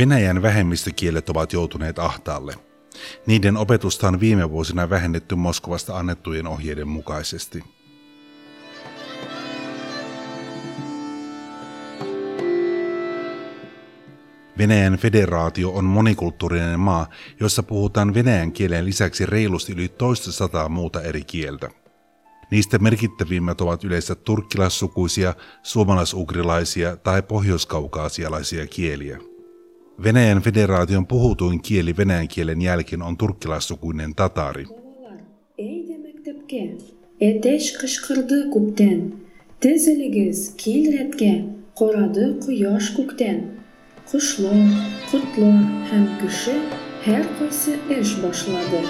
Venäjän vähemmistökielet ovat joutuneet ahtaalle. Niiden opetusta on viime vuosina vähennetty Moskovasta annettujen ohjeiden mukaisesti. Venäjän federaatio on monikulttuurinen maa, jossa puhutaan venäjän kielen lisäksi reilusti yli toista sataa muuta eri kieltä. Niistä merkittävimmät ovat yleensä turkkilassukuisia, suomalaisugrilaisia tai pohjoiskaukaasialaisia kieliä. Venäjän federaation puhutuin kieli venäjän kielen jälkeen on turkkilaissukuinen tatari. Kuşlar, kurtlar hem kişi her kaysi iş başladı.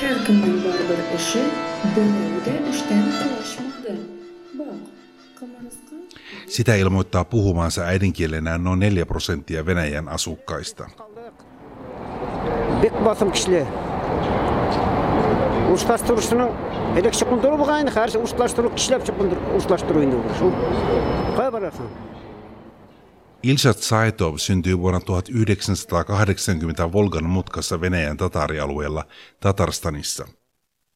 Her kimin var bir işi, birinde işten kalaşmadı. Bak, kamerası Sitä ilmoittaa puhumansa äidinkielenään noin 4 prosenttia Venäjän asukkaista. Ilsa Tsaitov syntyi vuonna 1980 Volgan mutkassa Venäjän tatarialueella Tatarstanissa.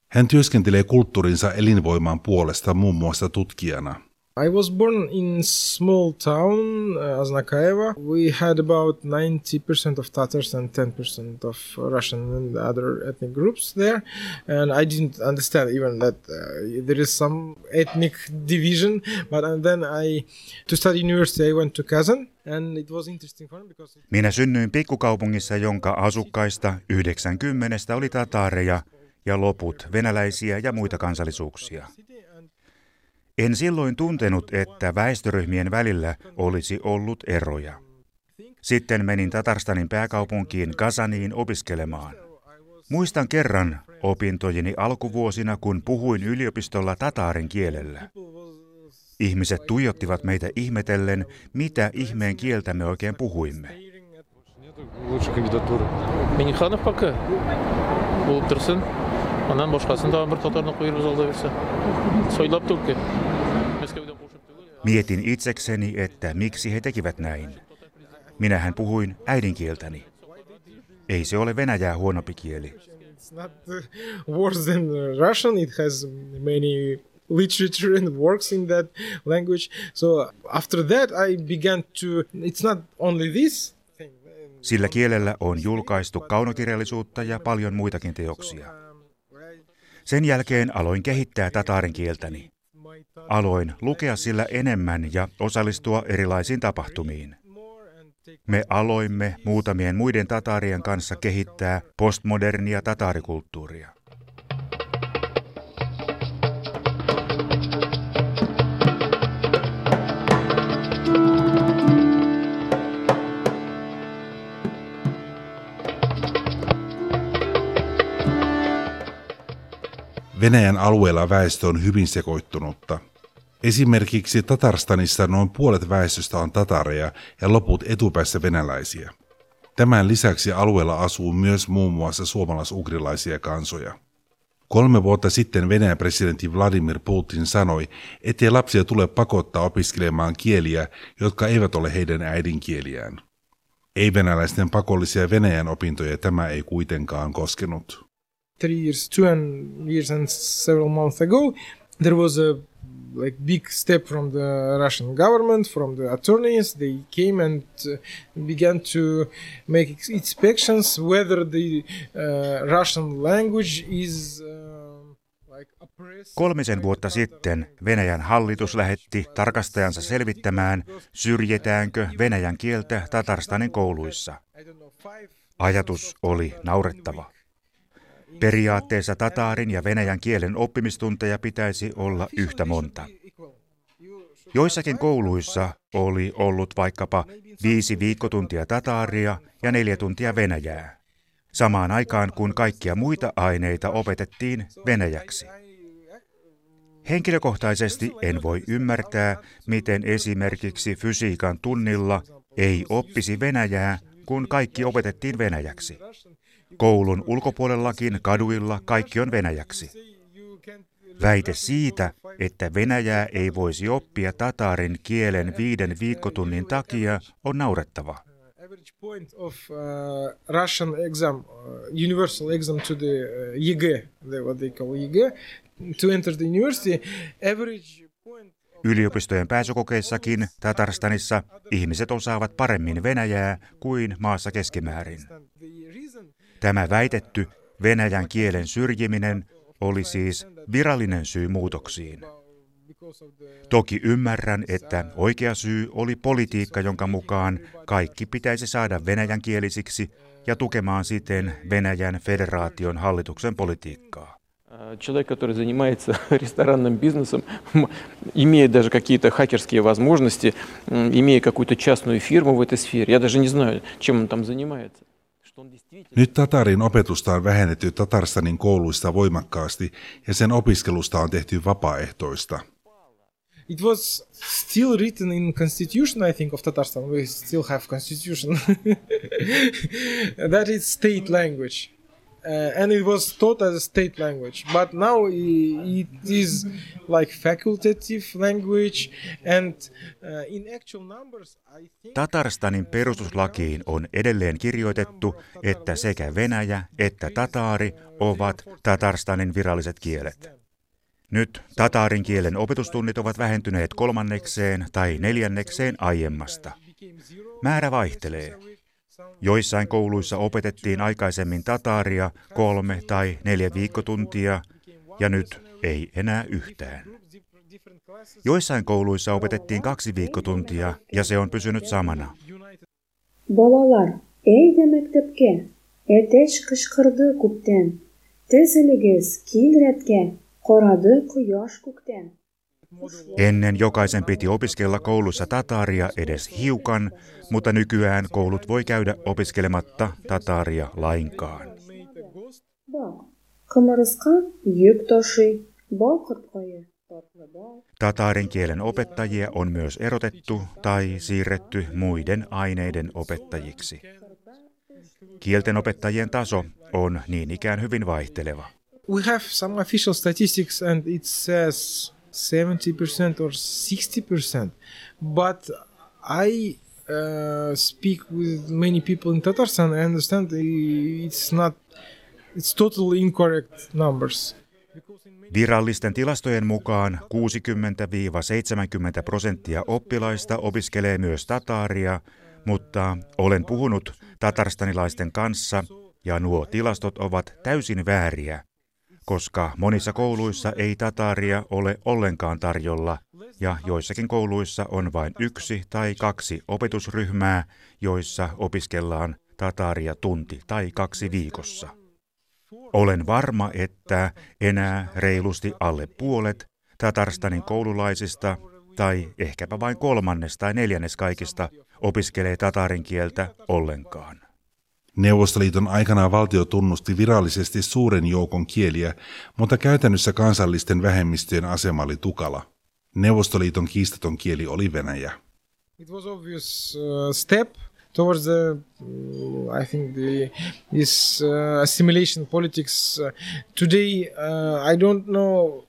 Hän työskentelee kulttuurinsa elinvoiman puolesta muun muassa tutkijana – I was born in small town uh, Aznakaeva. We had about 90% of Tatars and 10% of Russian and other ethnic groups there. And I didn't understand even that uh, there is some ethnic division. But and then I, to study university, I went to Kazan. And it was interesting for me. Minä synnyin pikkukaupungissa, jonka asukkaista 90 oli tataareja ja loput venäläisiä ja muita kansallisuuksia. En silloin tuntenut, että väestöryhmien välillä olisi ollut eroja. Sitten menin Tatarstanin pääkaupunkiin Kazaniin opiskelemaan. Muistan kerran opintojeni alkuvuosina, kun puhuin yliopistolla tataarin kielellä. Ihmiset tuijottivat meitä ihmetellen, mitä ihmeen kieltä me oikein puhuimme. Minnikhanov пока болып тұрсын анан башкасын дагы бир татарны куйруп алда берсе сойлап турки Mietin itsekseni, että miksi he tekivät näin. Minähän puhuin äidinkieltäni. Ei se ole venäjää huonompi kieli. It's not worse than Russian. It has many literature and works in that language. So after that I began to, it's not only this Sillä kielellä on julkaistu kaunokirjallisuutta ja paljon muitakin teoksia. Sen jälkeen aloin kehittää tatarin kieltäni. Aloin lukea sillä enemmän ja osallistua erilaisiin tapahtumiin. Me aloimme muutamien muiden tataarien kanssa kehittää postmodernia tataarikulttuuria. Venäjän alueella väestö on hyvin sekoittunutta. Esimerkiksi Tatarstanissa noin puolet väestöstä on tatareja ja loput etupäässä venäläisiä. Tämän lisäksi alueella asuu myös muun muassa suomalais-ugrilaisia kansoja. Kolme vuotta sitten Venäjän presidentti Vladimir Putin sanoi, ettei lapsia tule pakottaa opiskelemaan kieliä, jotka eivät ole heidän äidinkieliään. Ei-venäläisten pakollisia Venäjän opintoja tämä ei kuitenkaan koskenut. Three years, two and years and several months ago, there was a like big step from the Russian government, from the attorneys. They came and uh, began to make inspections whether the uh, Russian language is. Uh, Kolmisen vuotta sitten Venäjän hallitus lähetti tarkastajansa selvittämään, syrjitäänkö venäjän kieltä Tatarstanin kouluissa. Ajatus oli naurettava. Periaatteessa tataarin ja venäjän kielen oppimistunteja pitäisi olla yhtä monta. Joissakin kouluissa oli ollut vaikkapa viisi viikkotuntia tataaria ja neljä tuntia venäjää, samaan aikaan kun kaikkia muita aineita opetettiin venäjäksi. Henkilökohtaisesti en voi ymmärtää, miten esimerkiksi fysiikan tunnilla ei oppisi venäjää, kun kaikki opetettiin venäjäksi. Koulun ulkopuolellakin kaduilla kaikki on venäjäksi. Väite siitä, että venäjää ei voisi oppia tataarin kielen viiden viikkotunnin takia, on naurettava. uh, uh, uh, Yliopistojen pääsykokeissakin Tatarstanissa ihmiset osaavat paremmin venäjää kuin maassa keskimäärin. the reason Tämä väitetty venäjän kielen syrjiminen oli siis virallinen syy muutoksiin. because of the Toki ymmärrän, että oikea syy oli politiikka, jonka mukaan kaikki pitäisi saada venäjänkielisiksi ja tukemaan siten Venäjän federaation hallituksen politiikkaa. А, Человек, который занимается ресторанным бизнесом, м, имея даже какие-то хакерские возможности, м, имея какую-то частную фирму в этой сфере, я даже не знаю, чем он там занимается. Nyt Tatarin opetusta on vähennetty Tatarstanin kouluista voimakkaasti ja sen opiskelusta on tehty vapaaehtoista. It was still written in constitution, I think, of Tatarstan. We still have constitution. That is state language uh, and it was taught as a state language. But now it is like facultative language, and uh, in actual numbers, I think. Tatarstanin perustuslakiin on edelleen kirjoitettu, että sekä venäjä että tataari ovat Tatarstanin viralliset kielet. Nyt tataarin kielen opetustunnit ovat vähentyneet kolmannekseen tai neljännekseen aiemmasta. Määrä vaihtelee. Joissain kouluissa opetettiin aikaisemmin tataaria kolme tai neljä viikkotuntia ja nyt ei enää yhtään. Joissain kouluissa opetettiin kaksi viikkotuntia ja se on pysynyt samana. Bolalar, eydi mektepke, eteş kışkırdı kupten, teziligiz kiilretke, qoradi quyosh kukten. Ennen jokaisen piti opiskella koulussa tataaria edes hiukan, mutta nykyään koulut voi käydä opiskelematta tataaria lainkaan. Tataarin kielen opettajia on myös erotettu tai siirretty muiden aineiden opettajiksi. Kielten opettajien taso on niin ikään hyvin vaihteleva. we have some official statistics and it says 70% or 60% but i uh, speak with many people in tatarstan. I understand it's not it's totally incorrect numbers. Virallisten tilastojen mukaan 60-70 prosenttia oppilaista opiskelee myös tataaria, mutta olen puhunut tatarstanilaisten kanssa ja nuo tilastot ovat täysin vääriä, koska monissa kouluissa ei tataaria ole ollenkaan tarjolla ja joissakin kouluissa on vain yksi tai kaksi opetusryhmää, joissa opiskellaan tataaria tunti tai kaksi viikossa. Olen varma, että enää reilusti alle puolet Tatarstanin koululaisista tai ehkäpä vain kolmannes tai neljännes kaikista opiskelee tatarin kieltä ollenkaan. Neuvostoliiton aikana valtio tunnusti virallisesti suuren joukon kieliä, mutta käytännössä kansallisten vähemmistöjen asema oli tukala. Neuvostoliiton kiistaton kieli oli venäjä. it was obvious uh, step towards the mm, i think the this uh, assimilation politics uh, today uh, i don't know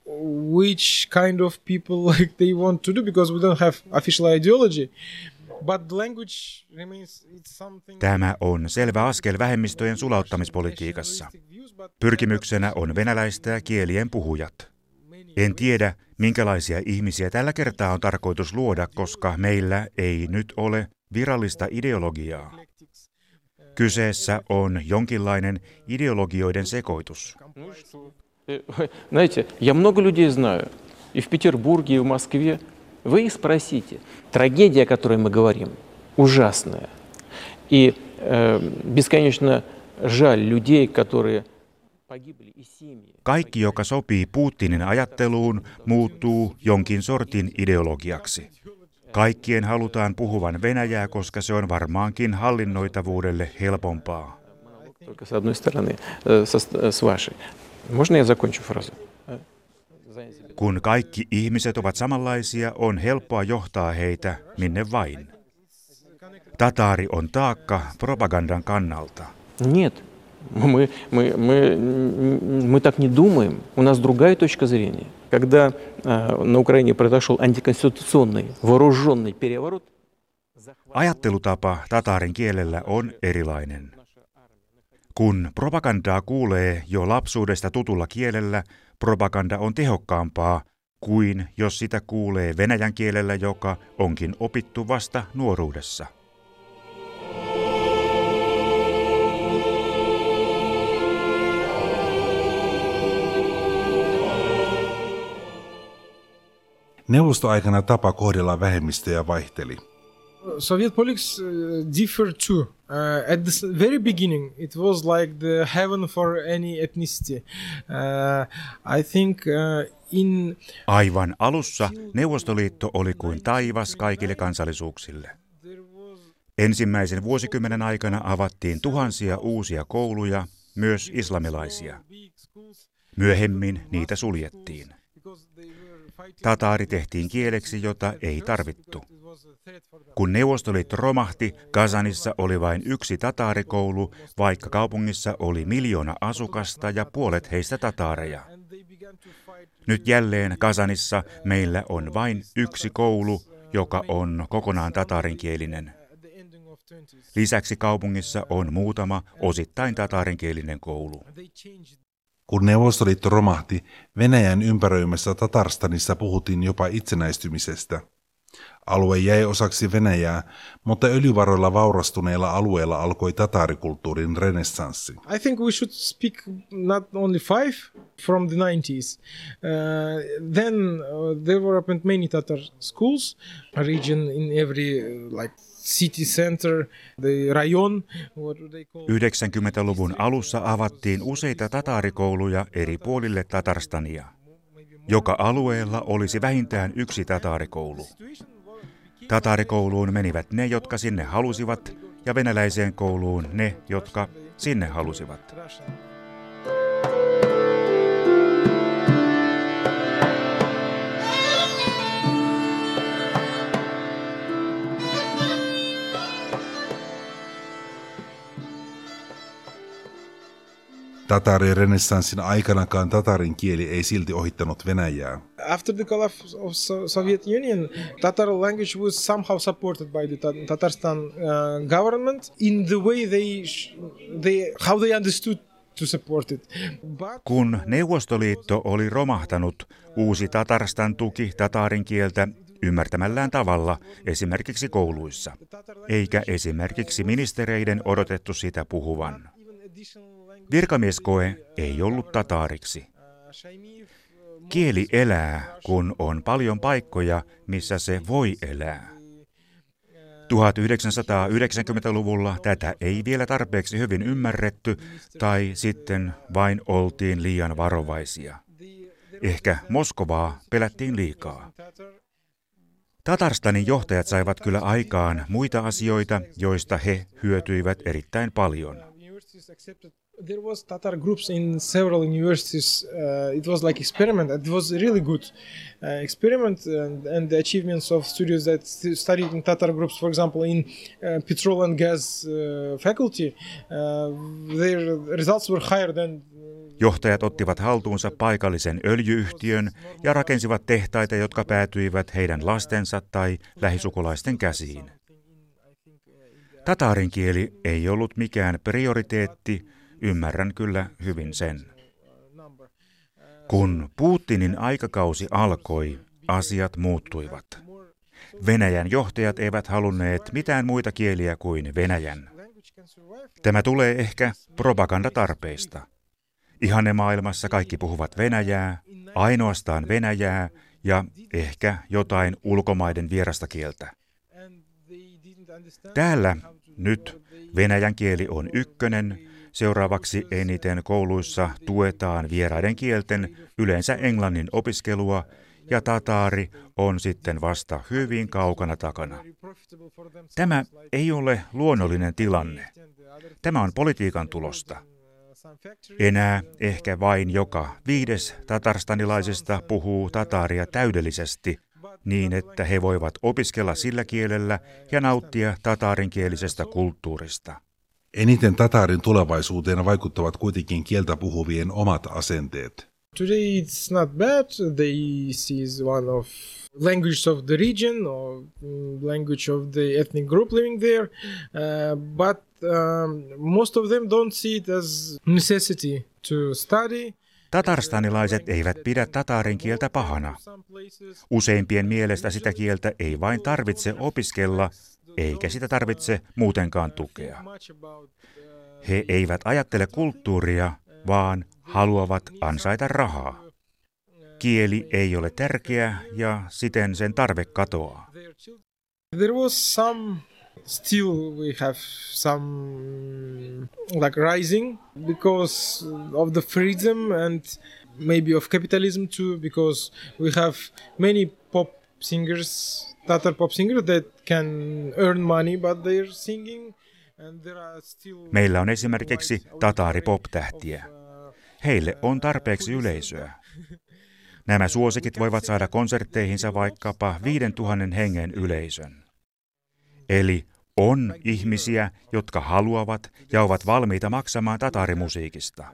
which kind of people like they want to do because we don't have official ideology but the language remains it's something Tämä on selvä askel vähemmistöjen sulauttamispolitiikassa. Pyrkimyksenä on venäläistää kielien puhujat. En tiedä, minkälaisia ihmisiä tällä kertaa on tarkoitus luoda, koska meillä ei nyt ole virallista ideologiaa. Kyseessä on jonkinlainen ideologioiden sekoitus. Ну и что? Э, Знаете, я много людей знаю, и в Петербурге, и в Москве. Вы их спросите. Трагедия, о которой мы говорим, ужасная. И э, бесконечно жаль людей, которые погибли, и семьи. Kaikki, joka sopii Putinin ajatteluun, muuttuu jonkin sortin ideologiaksi. Kaikkien halutaan puhuvan Venäjää, koska se on varmaankin hallinnoitavuudelle helpompaa. Только с одной стороны, э, со ст- э, с вашей. Можно я закончу фразу? Э, Занять себе. Kun kaikki ihmiset ovat samanlaisia, on helppoa johtaa heitä minne vain. Tataari on taakka propagandan kannalta. Нет, мы, мы, мы, м, мы так не думаем. У нас другая точка зрения. Когда э, на Украине произошел антиконституционный вооруженный переворот, захват Ajattelutapa tataarin kielellä on erilainen. Kun propagandaa kuulee jo lapsuudesta tutulla kielellä, propaganda on tehokkaampaa kuin jos sitä kuulee venäjän kielellä, joka onkin opittu vasta nuoruudessa. Neuvostoaikana tapa kohdella vähemmistöjä vaihteli. Soviet politics uh, differed too. Uh, at the very beginning, it was like the heaven for any ethnicity. Uh, I think uh, in Aivan alussa Neuvostoliitto oli kuin taivas kaikille kansallisuuksille. Ensimmäisen vuosikymmenen aikana avattiin tuhansia uusia kouluja, myös islamilaisia. Myöhemmin niitä suljettiin. Tataari tehtiin kieleksi, jota ei tarvittu. Kun Neuvostoliitto romahti, Kazanissa oli vain yksi tataarikoulu, vaikka kaupungissa oli miljoona asukasta ja puolet heistä tataareja. Nyt jälleen Kazanissa meillä on vain yksi koulu, joka on kokonaan tataarinkielinen. Lisäksi kaupungissa on muutama osittain tataarinkielinen koulu. Kun Neuvostoliitto romahti, Venäjän ympäröimässä Tatarstanissa puhuttiin jopa itsenäistymisestä. Alue jäi osaksi Venäjää, mutta öljyvaroilla vaurastuneilla alueilla alkoi tataarikulttuurin renessanssi. I think we should speak not only five from the 90s. Uh, then uh, there were opened many Tatar schools, a region in every uh, like city center, the rayon, what they call... 90-luvun alussa avattiin useita tataarikouluja eri puolille Tatarstania. Joka alueella olisi vähintään yksi tataarikoulu. Tataarikouluun menivät ne, jotka sinne halusivat, ja venäläiseen kouluun ne, jotka sinne halusivat. Tatari-renessanssin aikanakaan tatarin kieli ei silti ohittanut Venäjää. After the collapse of so- Soviet Union, Tatar language was somehow supported by the Ta- Tatarstan uh, government in the way they, they how they understood to support it. But Kun Neuvostoliitto oli romahtanut, uusi Tatarstan tuki tataarin kieltä ymmärtämällään tavalla esimerkiksi kouluissa, eikä esimerkiksi ministereiden odotettu sitä puhuvan. Virkamieskoe ei ollut tataariksi. Kieli elää, kun on paljon paikkoja, missä se voi elää. 1990-luvulla tätä ei vielä tarpeeksi hyvin ymmärretty tai sitten vain oltiin liian varovaisia. Ehkä Moskovaa pelättiin liikaa. Tatarstanin johtajat saivat kyllä aikaan muita asioita, joista he hyötyivät erittäin paljon. There was Tatar groups in several universities. Uh, it was like experiment. It was really good uh, experiment, and, and the achievements of students that st- studied in Tatar groups, for example, in uh, petrol and gas uh, faculty, uh, their results were higher than. Johtajat ottivat haltuunsa paikallisen öljyyhtiön ja rakensivat tehtaita, jotka päätyivät heidän lastensa tai lähisukulaisten käsiin. Tataarin kieli ei ollut mikään prioriteetti, ymmärrän kyllä hyvin sen. Kun Putinin aikakausi alkoi, asiat muuttuivat. Venäjän johtajat eivät halunneet mitään muita kieliä kuin Venäjän. Tämä tulee ehkä propagandatarpeista. Ihanne maailmassa kaikki puhuvat Venäjää, ainoastaan Venäjää ja ehkä jotain ulkomaiden vierasta kieltä. Täällä nyt venäjän kieli on ykkönen, seuraavaksi eniten kouluissa tuetaan vieraiden kielten, yleensä englannin opiskelua, ja tataari on sitten vasta hyvin kaukana takana. Tämä ei ole luonnollinen tilanne. Tämä on politiikan tulosta. Enää ehkä vain joka viides tatarstanilaisista puhuu tataaria täydellisesti, niin että he voivat opiskella sillä kielellä ja nauttia tataarinkielisestä kulttuurista. Eniten tataarin tulevaisuuteen vaikuttavat kuitenkin kieltä puhuvien omat asenteet. Today it's not bad. They see is one of language of the region or mm, language of the ethnic group living there, uh, but um, most of them don't see it as necessity to study. Tatarstanilaiset eivät pidä tatarin kieltä pahana. Useimpien mielestä sitä kieltä ei vain tarvitse opiskella, eikä sitä tarvitse muutenkaan tukea. He eivät ajattele kulttuuria, vaan haluavat ansaita rahaa. Kieli ei ole tärkeä ja siten sen tarve katoaa. There was some still we have some like rising because of the freedom and maybe of capitalism too because we have many pop singers Tatar pop singers that can earn money but they're singing Meillä on esimerkiksi Tatari pop-tähtiä. Heille on tarpeeksi yleisöä. Nämä suosikit voivat saada konsertteihinsa vaikkapa 5000 hengen yleisön. Eli on ihmisiä, jotka haluavat ja ovat valmiita maksamaan tatarimusiikista.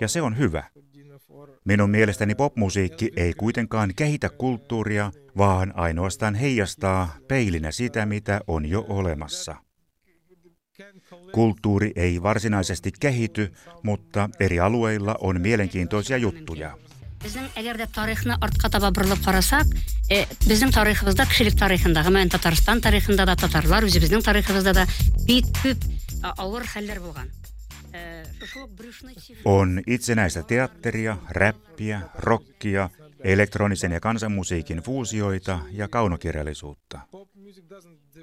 Ja se on hyvä. Minun mielestäni popmusiikki ei kuitenkaan kehitä kulttuuria, vaan ainoastaan heijastaa peilinä sitä, mitä on jo olemassa. Kulttuuri ei varsinaisesti kehity, mutta eri alueilla on mielenkiintoisia juttuja. Біздің эгер де тарихны артқа таба бұрылып қарасақ ә, біздің тарихыбызда кішілік тарихындағы мен татарстан тарихында да татарлар өзіміздің тарихыбызда да бик көп ауыр хәлләр болған on itsenäistä teatteria, räppiä, rockia, elektronisen ja kansanmusiikin fuusioita ja kaunokirjallisuutta.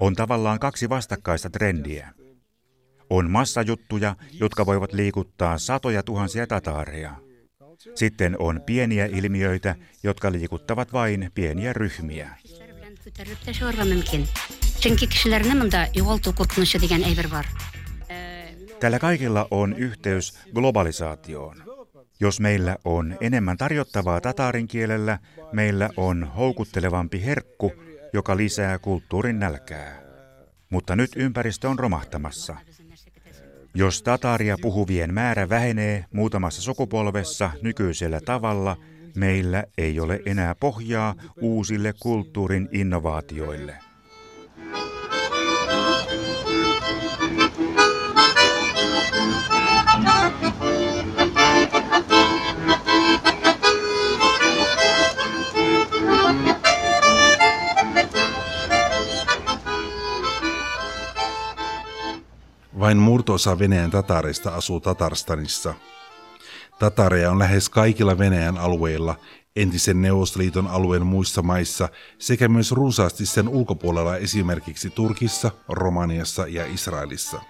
On tavallaan kaksi vastakkaista trendiä. On massajuttuja, jotka voivat liikuttaa satoja tuhansia tataareja. Sitten on pieniä ilmiöitä, jotka liikuttavat vain pieniä ryhmiä. Tällä kaikilla on yhteys globalisaatioon. Jos meillä on enemmän tarjottavaa tatarin kielellä, meillä on houkuttelevampi herkku, joka lisää kulttuurin nälkää. Mutta nyt ympäristö on romahtamassa. Jos tataria puhuvien määrä vähenee muutamassa sukupolvessa nykyisellä tavalla, meillä ei ole enää pohjaa uusille kulttuurin innovaatioille. Vain murtoosa Venäjän tatareista asuu Tatarstanissa. Tatareja on lähes kaikilla Venäjän alueilla, entisen Neuvostoliiton alueen muissa maissa sekä myös runsaasti sen ulkopuolella esimerkiksi Turkissa, Romaniassa ja Israelissa.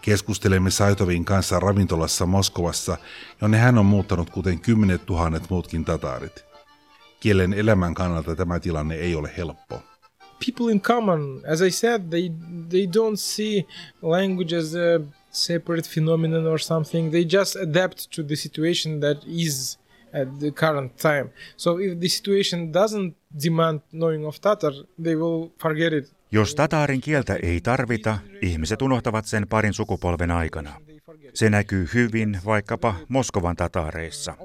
Keskustelemme Saitovin kanssa ravintolassa Moskovassa, jonne hän on muuttanut kuten kymmenet tuhannet muutkin tatarit. Kielen elämän kannalta tämä tilanne ei ole helppo. People in common, as I said, they they don't see language as a separate phenomenon or something. They just adapt to the situation that is at the current time. So if the situation doesn't demand knowing of Tatar, they will forget it. Jos tatarin kieltä ei tarvita, ihmiset unohtavat sen parin sukupolven aikana. Se näkyy hyvin vaikkapa Moskovan tatareissa.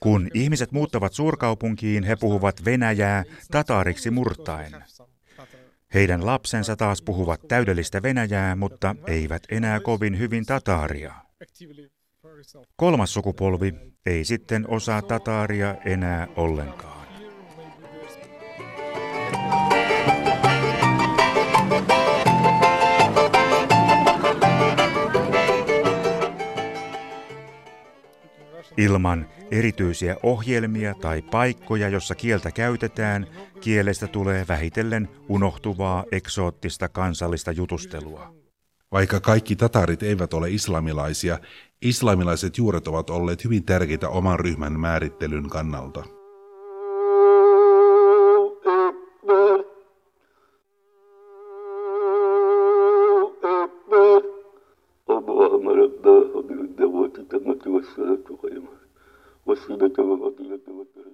Kun ihmiset muuttavat suurkaupunkiin, he puhuvat venäjää tataariksi murtaen. Heidän lapsensa taas puhuvat täydellistä venäjää, mutta eivät enää kovin hyvin tataaria. Kolmas sukupolvi ei sitten osaa tataaria enää ollenkaan. Ilman erityisiä ohjelmia tai paikkoja, jossa kieltä käytetään, kielestä tulee vähitellen unohtuvaa eksoottista kansallista jutustelua. Vaikka kaikki tatarit eivät ole islamilaisia, islamilaiset juuret ovat olleet hyvin tärkeitä oman ryhmän määrittelyn kannalta.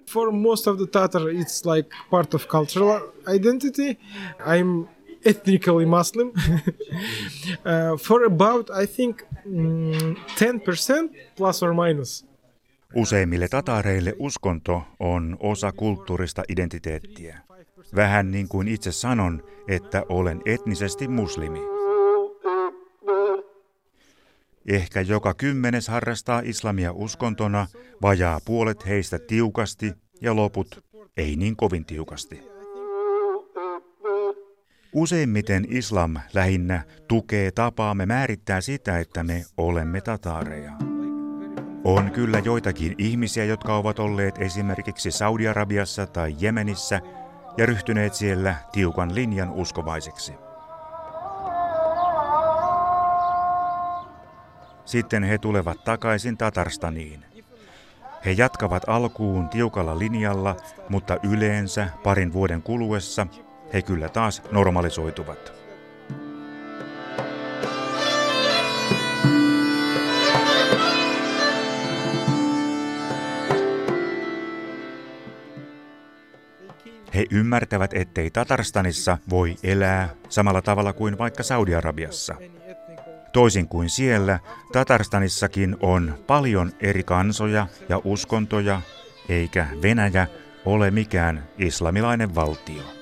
For most of the Tatar, it's like part of cultural identity. I'm ethnically Muslim. uh, for about, I think, mm, 10% plus or minus. Useimmille tataareille uskonto on osa kulttuurista identiteettiä. Vähän niin kuin itse sanon, että olen etnisesti muslimi. Ehkä joka kymmenes harrastaa islamia uskontona, vajaa puolet heistä tiukasti ja loput ei niin kovin tiukasti. Useimmiten islam lähinnä tukee tapaamme määrittää sitä, että me olemme tataareja. On kyllä joitakin ihmisiä, jotka ovat olleet esimerkiksi Saudi-Arabiassa tai Jemenissä ja ryhtyneet siellä tiukan linjan uskovaiseksi. Sitten he tulevat takaisin Tatarstaniin. He jatkavat alkuun tiukalla linjalla, mutta yleensä parin vuoden kuluessa he kyllä taas normalisoituvat. He ymmärtävät, ettei Tatarstanissa voi elää samalla tavalla kuin vaikka Saudi-Arabiassa. Toisin kuin siellä, Tatarstanissakin on paljon eri kansoja ja uskontoja, eikä Venäjä ole mikään islamilainen valtio.